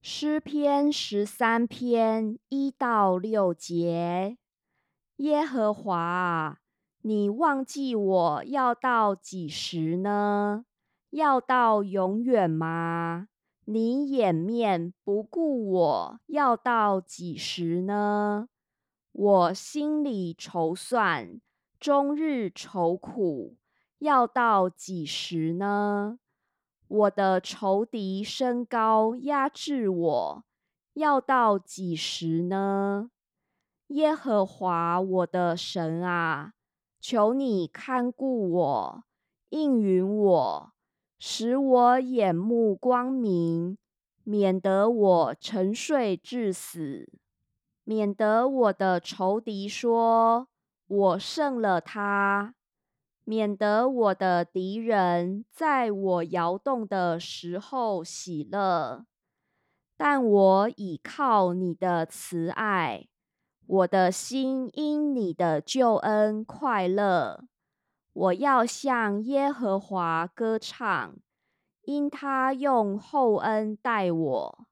诗篇十三篇一到六节：耶和华啊，你忘记我要到几时呢？要到永远吗？你掩面不顾我要到几时呢？我心里愁算，终日愁苦，要到几时呢？我的仇敌升高压制我，要到几时呢？耶和华我的神啊，求你看顾我，应允我，使我眼目光明，免得我沉睡至死，免得我的仇敌说我胜了他。免得我的敌人在我摇动的时候喜乐，但我倚靠你的慈爱，我的心因你的救恩快乐。我要向耶和华歌唱，因他用厚恩待我。